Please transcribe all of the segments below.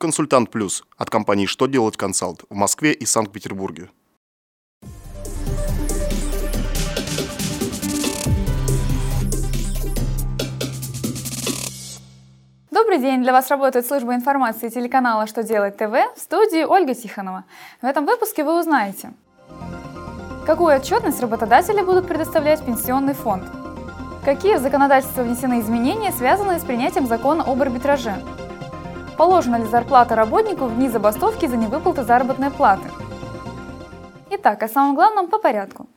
Консультант Плюс от компании «Что делать консалт» в Москве и Санкт-Петербурге. Добрый день! Для вас работает служба информации телеканала «Что делать ТВ» в студии Ольга Тихонова. В этом выпуске вы узнаете, какую отчетность работодатели будут предоставлять пенсионный фонд, какие в законодательство внесены изменения, связанные с принятием закона об арбитраже, Положена ли зарплата работнику в дни забастовки за невыплаты заработной платы? Итак, о самом главном по порядку.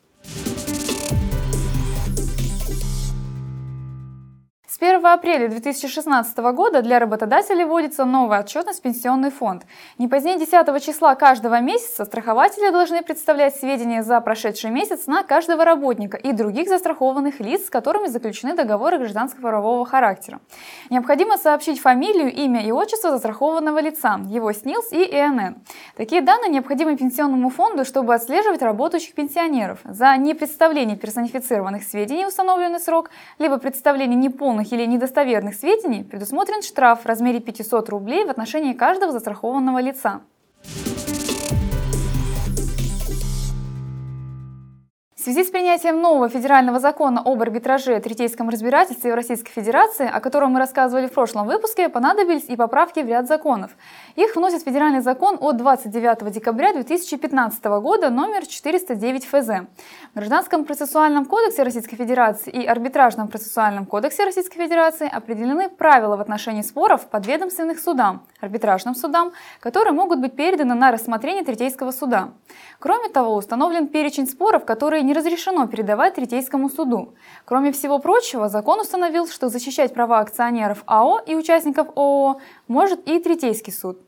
1 апреля 2016 года для работодателей вводится новая отчетность в пенсионный фонд. Не позднее 10 числа каждого месяца страхователи должны представлять сведения за прошедший месяц на каждого работника и других застрахованных лиц, с которыми заключены договоры гражданского правового характера. Необходимо сообщить фамилию, имя и отчество застрахованного лица, его СНИЛС и ИНН. Такие данные необходимы пенсионному фонду, чтобы отслеживать работающих пенсионеров. За непредставление персонифицированных сведений в установленный срок, либо представление неполных или недостоверных сведений предусмотрен штраф в размере 500 рублей в отношении каждого застрахованного лица. В связи с принятием нового федерального закона об арбитраже и третейском разбирательстве в Российской Федерации, о котором мы рассказывали в прошлом выпуске, понадобились и поправки в ряд законов. Их вносит федеральный закон от 29 декабря 2015 года номер 409 ФЗ. В Гражданском процессуальном кодексе Российской Федерации и Арбитражном процессуальном кодексе Российской Федерации определены правила в отношении споров подведомственных судам, арбитражным судам, которые могут быть переданы на рассмотрение третейского суда. Кроме того, установлен перечень споров, которые не разрешено передавать третейскому суду. Кроме всего прочего, закон установил, что защищать права акционеров АО и участников ООО может и третейский суд.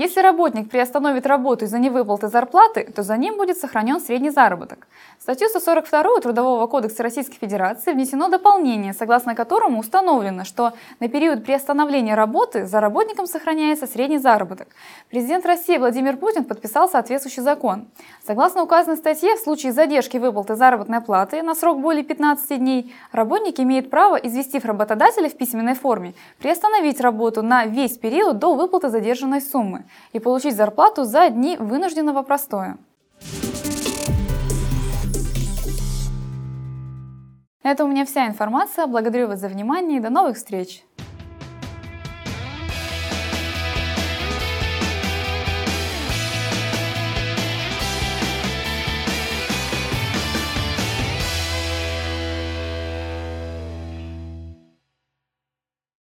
Если работник приостановит работу из-за невыплаты зарплаты, то за ним будет сохранен средний заработок. В статью 142 Трудового кодекса Российской Федерации внесено дополнение, согласно которому установлено, что на период приостановления работы за работником сохраняется средний заработок. Президент России Владимир Путин подписал соответствующий закон. Согласно указанной статье, в случае задержки выплаты заработной платы на срок более 15 дней, работник имеет право, известив работодателя в письменной форме, приостановить работу на весь период до выплаты задержанной суммы и получить зарплату за дни вынужденного простоя. Это у меня вся информация. Благодарю вас за внимание и до новых встреч!